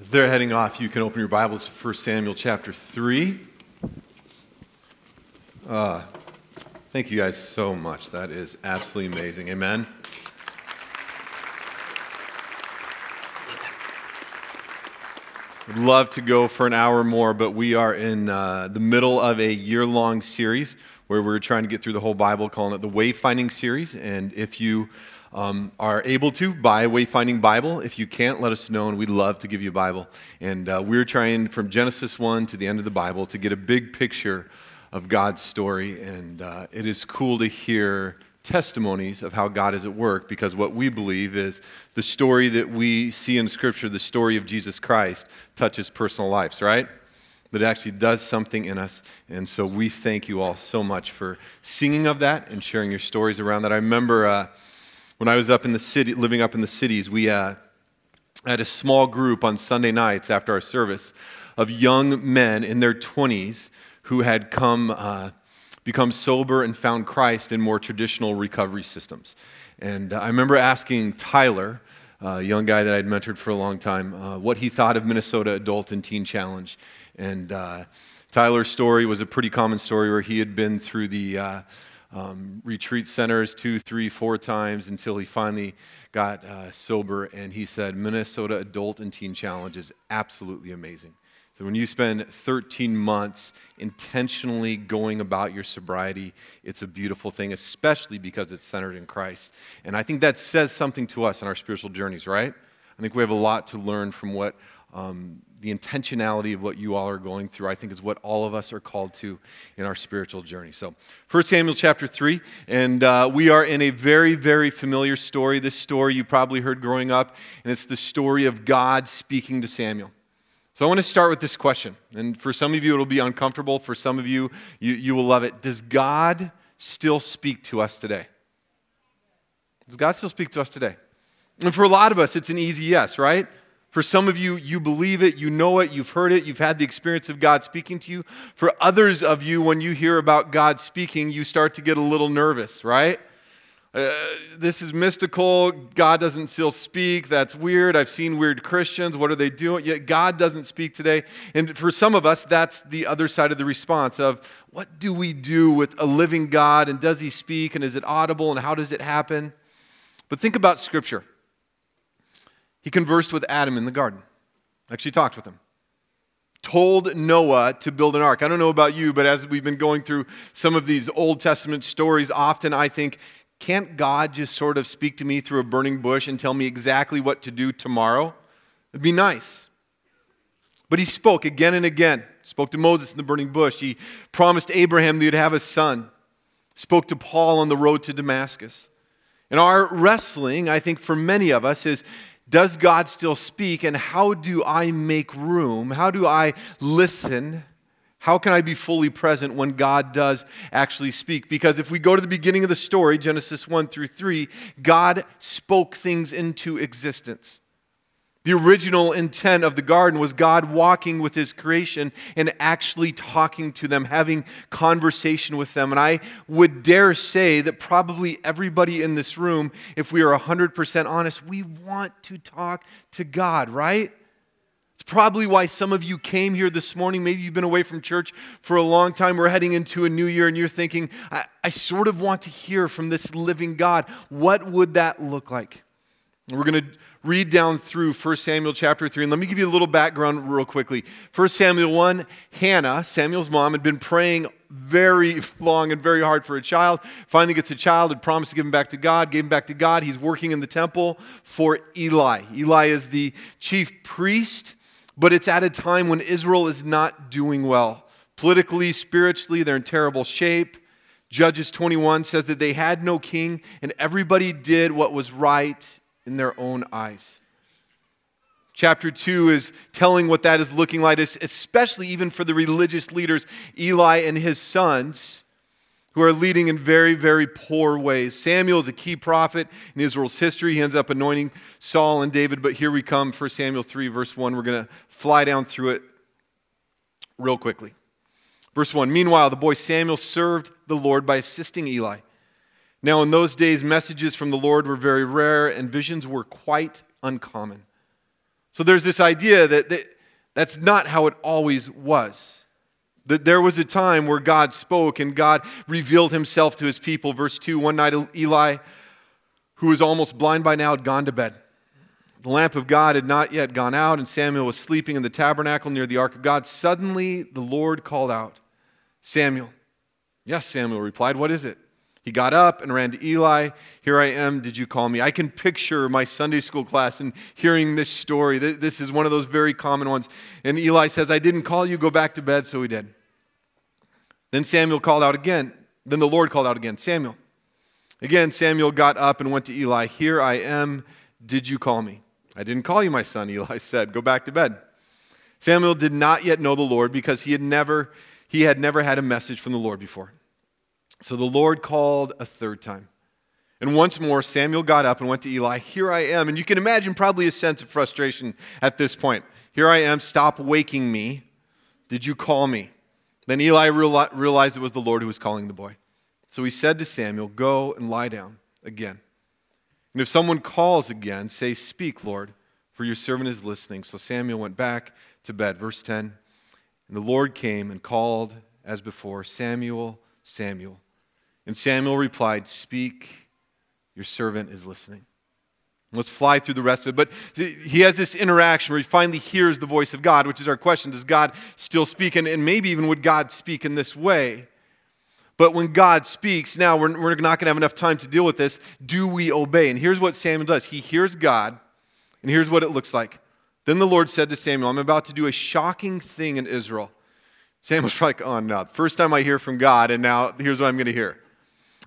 As they're heading off, you can open your Bibles to 1 Samuel chapter 3. Uh, thank you guys so much. That is absolutely amazing. Amen. Would love to go for an hour more, but we are in uh, the middle of a year long series where we're trying to get through the whole Bible, calling it the Wayfinding series. And if you um, are able to, buy a Wayfinding Bible. If you can't, let us know, and we'd love to give you a Bible. And uh, we're trying from Genesis 1 to the end of the Bible to get a big picture of God's story. And uh, it is cool to hear testimonies of how God is at work because what we believe is the story that we see in Scripture, the story of Jesus Christ, touches personal lives, right? That actually does something in us. And so we thank you all so much for singing of that and sharing your stories around that. I remember. Uh, when I was up in the city, living up in the cities, we uh, had a small group on Sunday nights after our service of young men in their 20s who had come, uh, become sober and found Christ in more traditional recovery systems. And uh, I remember asking Tyler, a young guy that I'd mentored for a long time, uh, what he thought of Minnesota Adult and Teen Challenge. And uh, Tyler's story was a pretty common story where he had been through the uh, um, retreat centers two, three, four times until he finally got uh, sober. And he said, Minnesota Adult and Teen Challenge is absolutely amazing. So when you spend 13 months intentionally going about your sobriety, it's a beautiful thing, especially because it's centered in Christ. And I think that says something to us in our spiritual journeys, right? I think we have a lot to learn from what um, the intentionality of what you all are going through, I think, is what all of us are called to in our spiritual journey. So, 1 Samuel chapter 3, and uh, we are in a very, very familiar story. This story you probably heard growing up, and it's the story of God speaking to Samuel. So, I want to start with this question. And for some of you, it'll be uncomfortable. For some of you, you, you will love it. Does God still speak to us today? Does God still speak to us today? And for a lot of us, it's an easy yes, right? For some of you, you believe it, you know it, you've heard it, you've had the experience of God speaking to you. For others of you, when you hear about God speaking, you start to get a little nervous, right? Uh, this is mystical. God doesn't still speak. That's weird. I've seen weird Christians. What are they doing? Yet God doesn't speak today. And for some of us, that's the other side of the response of what do we do with a living God? And does he speak? And is it audible? And how does it happen? But think about Scripture. He conversed with Adam in the garden, actually talked with him. Told Noah to build an ark. I don't know about you, but as we've been going through some of these Old Testament stories, often I think, can't God just sort of speak to me through a burning bush and tell me exactly what to do tomorrow? It'd be nice. But he spoke again and again. Spoke to Moses in the burning bush. He promised Abraham that he'd have a son. Spoke to Paul on the road to Damascus. And our wrestling, I think, for many of us is does God still speak? And how do I make room? How do I listen? How can I be fully present when God does actually speak? Because if we go to the beginning of the story, Genesis 1 through 3, God spoke things into existence. The original intent of the garden was God walking with his creation and actually talking to them, having conversation with them. And I would dare say that probably everybody in this room, if we are 100% honest, we want to talk to God, right? It's probably why some of you came here this morning. Maybe you've been away from church for a long time. We're heading into a new year, and you're thinking, I, I sort of want to hear from this living God. What would that look like? We're going to read down through 1 Samuel chapter 3. And let me give you a little background real quickly. 1 Samuel 1, Hannah, Samuel's mom, had been praying very long and very hard for a child. Finally gets a child, had promised to give him back to God, gave him back to God. He's working in the temple for Eli. Eli is the chief priest, but it's at a time when Israel is not doing well. Politically, spiritually, they're in terrible shape. Judges 21 says that they had no king and everybody did what was right in their own eyes. Chapter 2 is telling what that is looking like, especially even for the religious leaders, Eli and his sons, who are leading in very, very poor ways. Samuel is a key prophet in Israel's history. He ends up anointing Saul and David, but here we come, 1 Samuel 3, verse 1. We're going to fly down through it real quickly. Verse 1 Meanwhile, the boy Samuel served the Lord by assisting Eli. Now, in those days, messages from the Lord were very rare and visions were quite uncommon. So there's this idea that, that that's not how it always was. That there was a time where God spoke and God revealed himself to his people. Verse 2 One night, Eli, who was almost blind by now, had gone to bed. The lamp of God had not yet gone out, and Samuel was sleeping in the tabernacle near the ark of God. Suddenly, the Lord called out, Samuel. Yes, Samuel replied, What is it? He got up and ran to Eli. Here I am. Did you call me? I can picture my Sunday school class and hearing this story. This is one of those very common ones. And Eli says, I didn't call you. Go back to bed. So he did. Then Samuel called out again. Then the Lord called out again, Samuel. Again, Samuel got up and went to Eli. Here I am. Did you call me? I didn't call you, my son, Eli said. Go back to bed. Samuel did not yet know the Lord because he had never, he had never had a message from the Lord before. So the Lord called a third time. And once more, Samuel got up and went to Eli. Here I am. And you can imagine probably a sense of frustration at this point. Here I am. Stop waking me. Did you call me? Then Eli realized it was the Lord who was calling the boy. So he said to Samuel, Go and lie down again. And if someone calls again, say, Speak, Lord, for your servant is listening. So Samuel went back to bed. Verse 10 And the Lord came and called as before, Samuel, Samuel. And Samuel replied, Speak, your servant is listening. Let's fly through the rest of it. But he has this interaction where he finally hears the voice of God, which is our question Does God still speak? And, and maybe even would God speak in this way? But when God speaks, now we're, we're not going to have enough time to deal with this. Do we obey? And here's what Samuel does he hears God, and here's what it looks like. Then the Lord said to Samuel, I'm about to do a shocking thing in Israel. Samuel's like, oh no, first time I hear from God, and now here's what I'm going to hear.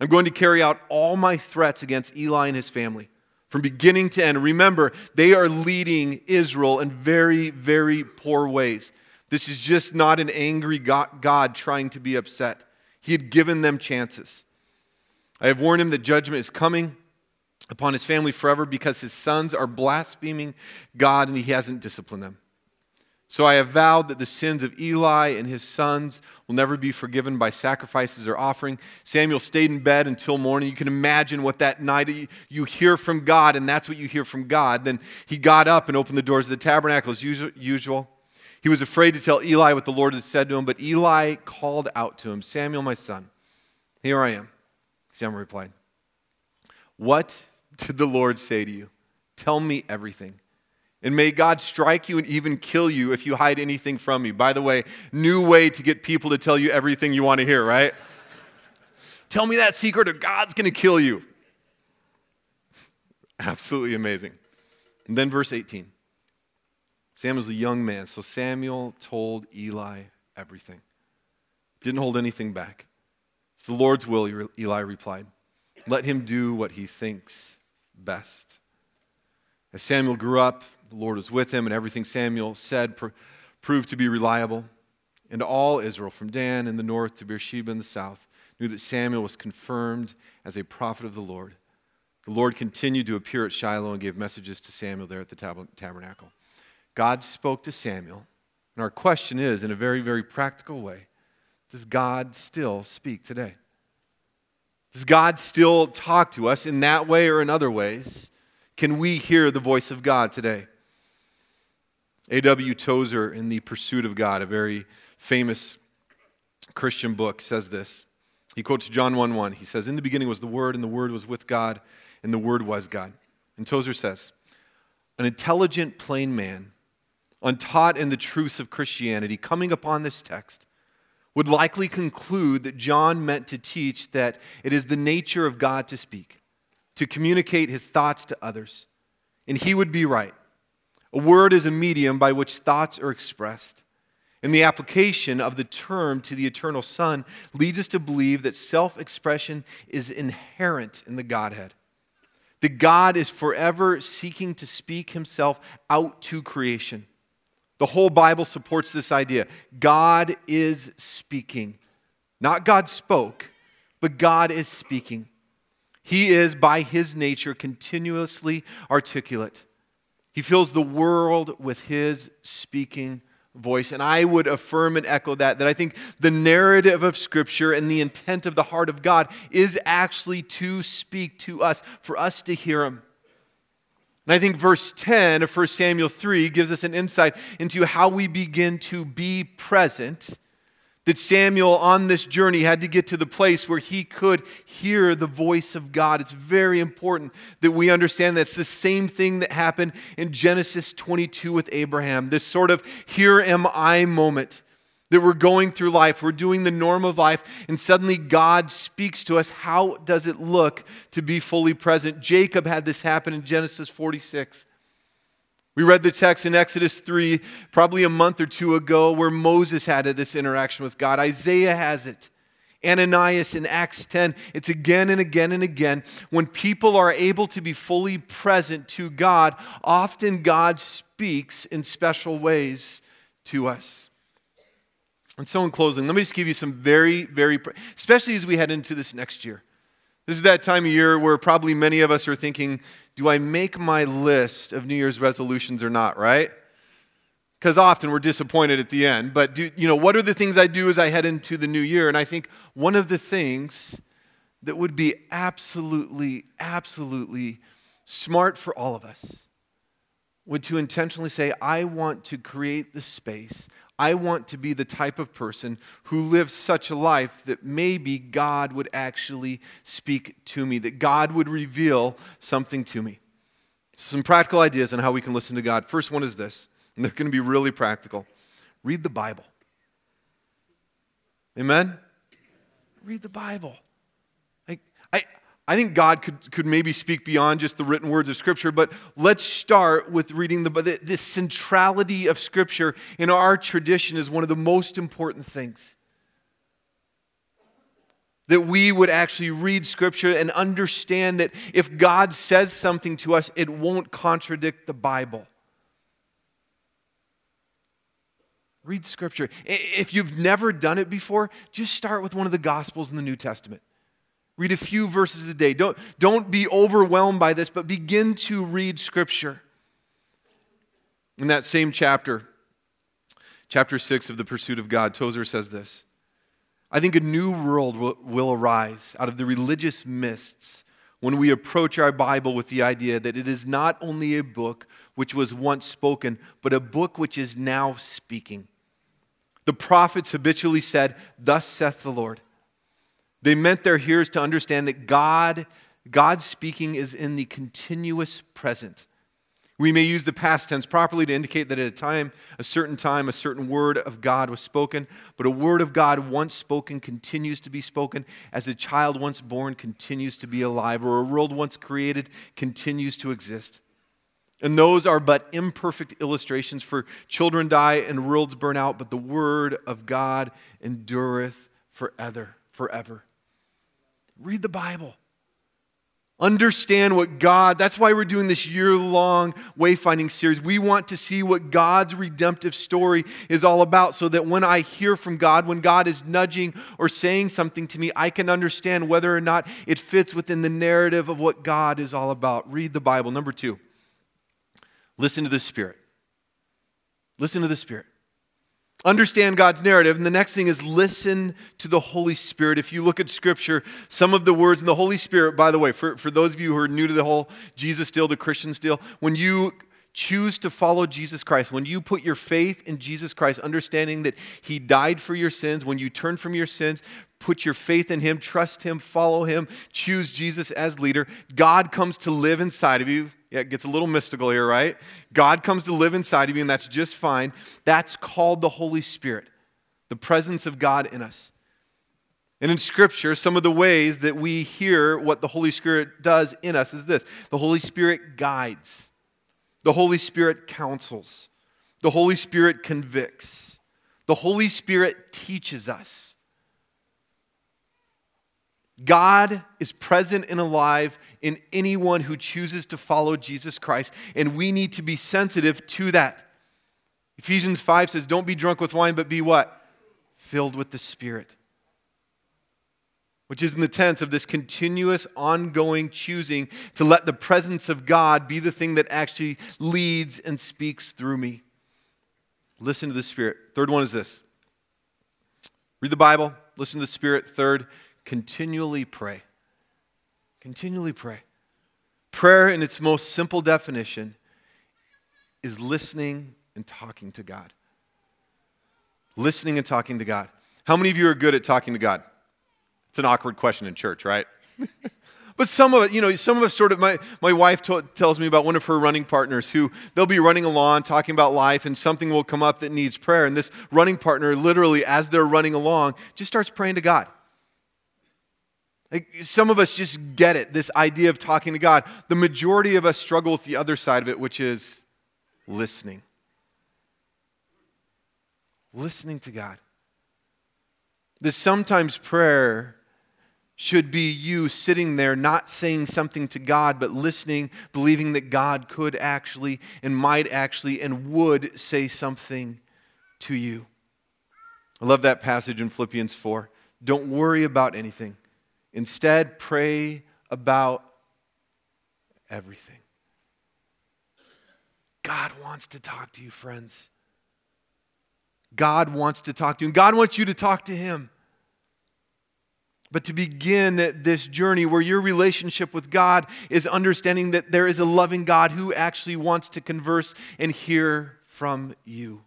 I'm going to carry out all my threats against Eli and his family from beginning to end. Remember, they are leading Israel in very, very poor ways. This is just not an angry God trying to be upset. He had given them chances. I have warned him that judgment is coming upon his family forever because his sons are blaspheming God and he hasn't disciplined them. So I have vowed that the sins of Eli and his sons will never be forgiven by sacrifices or offering. Samuel stayed in bed until morning. You can imagine what that night you hear from God, and that's what you hear from God. Then he got up and opened the doors of the tabernacle as usual. He was afraid to tell Eli what the Lord had said to him, but Eli called out to him, Samuel, my son, here I am. Samuel replied, What did the Lord say to you? Tell me everything. And may God strike you and even kill you if you hide anything from me. By the way, new way to get people to tell you everything you want to hear, right? tell me that secret or God's going to kill you. Absolutely amazing. And then verse 18. Samuel's a young man, so Samuel told Eli everything. Didn't hold anything back. It's the Lord's will, Eli replied. Let him do what he thinks best. As Samuel grew up, the Lord was with him, and everything Samuel said pr- proved to be reliable. And all Israel, from Dan in the north to Beersheba in the south, knew that Samuel was confirmed as a prophet of the Lord. The Lord continued to appear at Shiloh and gave messages to Samuel there at the tab- tabernacle. God spoke to Samuel, and our question is, in a very, very practical way, does God still speak today? Does God still talk to us in that way or in other ways? Can we hear the voice of God today? A.W. Tozer, in The Pursuit of God, a very famous Christian book, says this. He quotes John 1 1. He says, In the beginning was the Word, and the Word was with God, and the Word was God. And Tozer says, An intelligent, plain man, untaught in the truths of Christianity, coming upon this text, would likely conclude that John meant to teach that it is the nature of God to speak, to communicate his thoughts to others. And he would be right. A word is a medium by which thoughts are expressed. And the application of the term to the eternal Son leads us to believe that self expression is inherent in the Godhead. That God is forever seeking to speak himself out to creation. The whole Bible supports this idea. God is speaking. Not God spoke, but God is speaking. He is, by his nature, continuously articulate. He fills the world with his speaking voice. And I would affirm and echo that, that I think the narrative of Scripture and the intent of the heart of God is actually to speak to us, for us to hear him. And I think verse 10 of 1 Samuel 3 gives us an insight into how we begin to be present. That Samuel on this journey had to get to the place where he could hear the voice of God. It's very important that we understand that's the same thing that happened in Genesis 22 with Abraham. This sort of here am I moment that we're going through life, we're doing the norm of life, and suddenly God speaks to us. How does it look to be fully present? Jacob had this happen in Genesis 46. We read the text in Exodus 3 probably a month or two ago where Moses had this interaction with God. Isaiah has it. Ananias in Acts 10. It's again and again and again. When people are able to be fully present to God, often God speaks in special ways to us. And so, in closing, let me just give you some very, very, especially as we head into this next year. This is that time of year where probably many of us are thinking, do I make my list of New Year's resolutions or not, right? Because often we're disappointed at the end. But, do, you know, what are the things I do as I head into the new year? And I think one of the things that would be absolutely, absolutely smart for all of us would to intentionally say, I want to create the space. I want to be the type of person who lives such a life that maybe God would actually speak to me, that God would reveal something to me. Some practical ideas on how we can listen to God. First one is this, and they're going to be really practical read the Bible. Amen? Read the Bible. I think God could, could maybe speak beyond just the written words of Scripture, but let's start with reading the, the, the centrality of Scripture in our tradition is one of the most important things. That we would actually read Scripture and understand that if God says something to us, it won't contradict the Bible. Read Scripture. If you've never done it before, just start with one of the Gospels in the New Testament. Read a few verses a day. Don't, don't be overwhelmed by this, but begin to read Scripture. In that same chapter, chapter 6 of The Pursuit of God, Tozer says this I think a new world will, will arise out of the religious mists when we approach our Bible with the idea that it is not only a book which was once spoken, but a book which is now speaking. The prophets habitually said, Thus saith the Lord. They meant their hearers to understand that God, God speaking is in the continuous present. We may use the past tense properly to indicate that at a time, a certain time, a certain word of God was spoken, but a word of God once spoken continues to be spoken, as a child once born continues to be alive, or a world once created continues to exist. And those are but imperfect illustrations, for children die and worlds burn out, but the word of God endureth forever. forever. Read the Bible. Understand what God, that's why we're doing this year long wayfinding series. We want to see what God's redemptive story is all about so that when I hear from God, when God is nudging or saying something to me, I can understand whether or not it fits within the narrative of what God is all about. Read the Bible. Number two, listen to the Spirit. Listen to the Spirit understand God's narrative. And the next thing is listen to the Holy Spirit. If you look at Scripture, some of the words in the Holy Spirit, by the way, for, for those of you who are new to the whole Jesus deal, the Christian deal, when you choose to follow Jesus Christ, when you put your faith in Jesus Christ, understanding that He died for your sins, when you turn from your sins, put your faith in Him, trust Him, follow Him, choose Jesus as leader, God comes to live inside of you. Yeah, it gets a little mystical here, right? God comes to live inside of you, and that's just fine. That's called the Holy Spirit, the presence of God in us. And in Scripture, some of the ways that we hear what the Holy Spirit does in us is this the Holy Spirit guides, the Holy Spirit counsels, the Holy Spirit convicts, the Holy Spirit teaches us. God is present and alive in anyone who chooses to follow Jesus Christ, and we need to be sensitive to that. Ephesians 5 says, Don't be drunk with wine, but be what? Filled with the Spirit. Which is in the tense of this continuous, ongoing choosing to let the presence of God be the thing that actually leads and speaks through me. Listen to the Spirit. Third one is this read the Bible, listen to the Spirit. Third, continually pray. Continually pray. Prayer, in its most simple definition, is listening and talking to God. Listening and talking to God. How many of you are good at talking to God? It's an awkward question in church, right? but some of it, you know, some of us sort of, my, my wife tells me about one of her running partners who they'll be running along talking about life and something will come up that needs prayer. And this running partner, literally, as they're running along, just starts praying to God. Like some of us just get it, this idea of talking to God. The majority of us struggle with the other side of it, which is listening. Listening to God. That sometimes prayer should be you sitting there not saying something to God, but listening, believing that God could actually and might actually and would say something to you. I love that passage in Philippians 4. Don't worry about anything. Instead, pray about everything. God wants to talk to you, friends. God wants to talk to you, and God wants you to talk to Him. But to begin this journey where your relationship with God is understanding that there is a loving God who actually wants to converse and hear from you.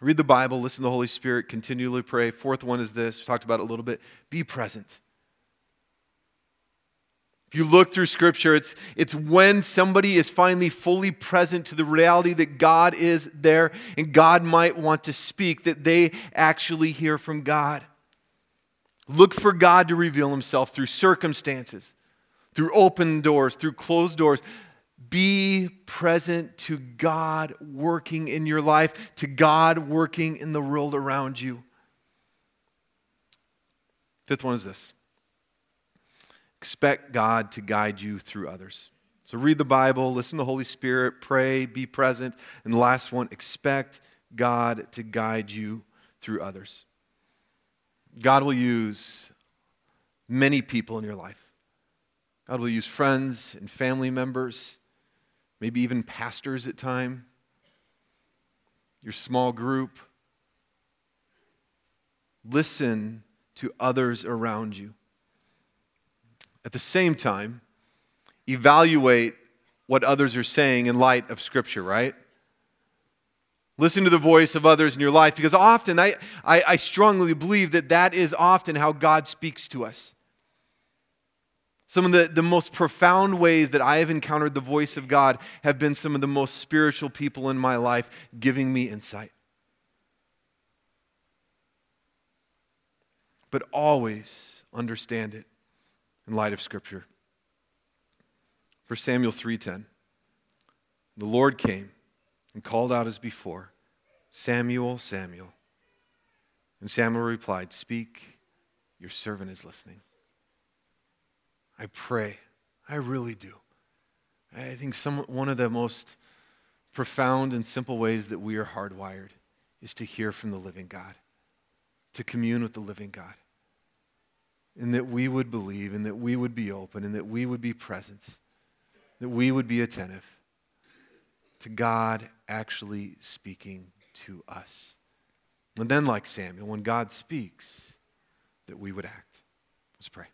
Read the Bible, listen to the Holy Spirit, continually pray. Fourth one is this, we talked about it a little bit be present. If you look through Scripture, it's, it's when somebody is finally fully present to the reality that God is there and God might want to speak, that they actually hear from God. Look for God to reveal Himself through circumstances, through open doors, through closed doors. Be present to God working in your life, to God working in the world around you. Fifth one is this expect God to guide you through others. So read the Bible, listen to the Holy Spirit, pray, be present. And the last one, expect God to guide you through others. God will use many people in your life. God will use friends and family members maybe even pastors at time, your small group. Listen to others around you. At the same time, evaluate what others are saying in light of Scripture, right? Listen to the voice of others in your life because often I, I, I strongly believe that that is often how God speaks to us. Some of the, the most profound ways that I have encountered the voice of God have been some of the most spiritual people in my life giving me insight. But always understand it in light of Scripture. For Samuel 3:10, the Lord came and called out as before, Samuel, Samuel. And Samuel replied, Speak, your servant is listening. I pray. I really do. I think some, one of the most profound and simple ways that we are hardwired is to hear from the living God, to commune with the living God. And that we would believe, and that we would be open, and that we would be present, that we would be attentive to God actually speaking to us. And then, like Samuel, when God speaks, that we would act. Let's pray.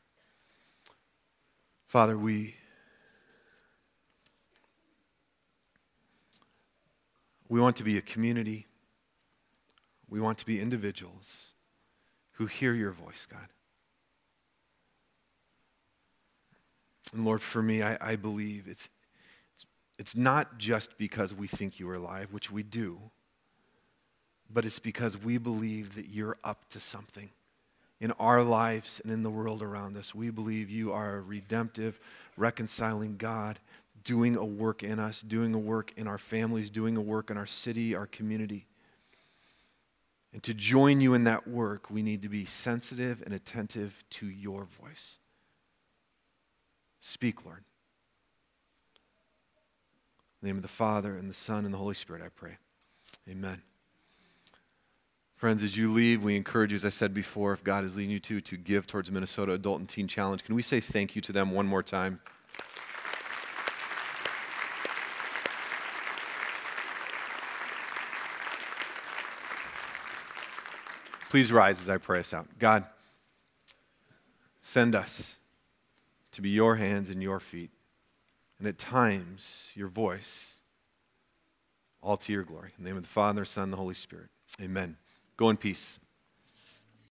Father, we, we want to be a community. We want to be individuals who hear your voice, God. And Lord, for me, I, I believe it's, it's, it's not just because we think you are alive, which we do, but it's because we believe that you're up to something in our lives and in the world around us. We believe you are a redemptive, reconciling God, doing a work in us, doing a work in our families, doing a work in our city, our community. And to join you in that work, we need to be sensitive and attentive to your voice. Speak, Lord. In the name of the Father, and the Son, and the Holy Spirit, I pray. Amen. Friends, as you leave, we encourage you, as I said before, if God is leading you to, to give towards Minnesota Adult and Teen Challenge. Can we say thank you to them one more time? Please rise as I pray us out. God, send us to be your hands and your feet and at times your voice, all to your glory. In the name of the Father, Son, and the Holy Spirit. Amen. Go in peace.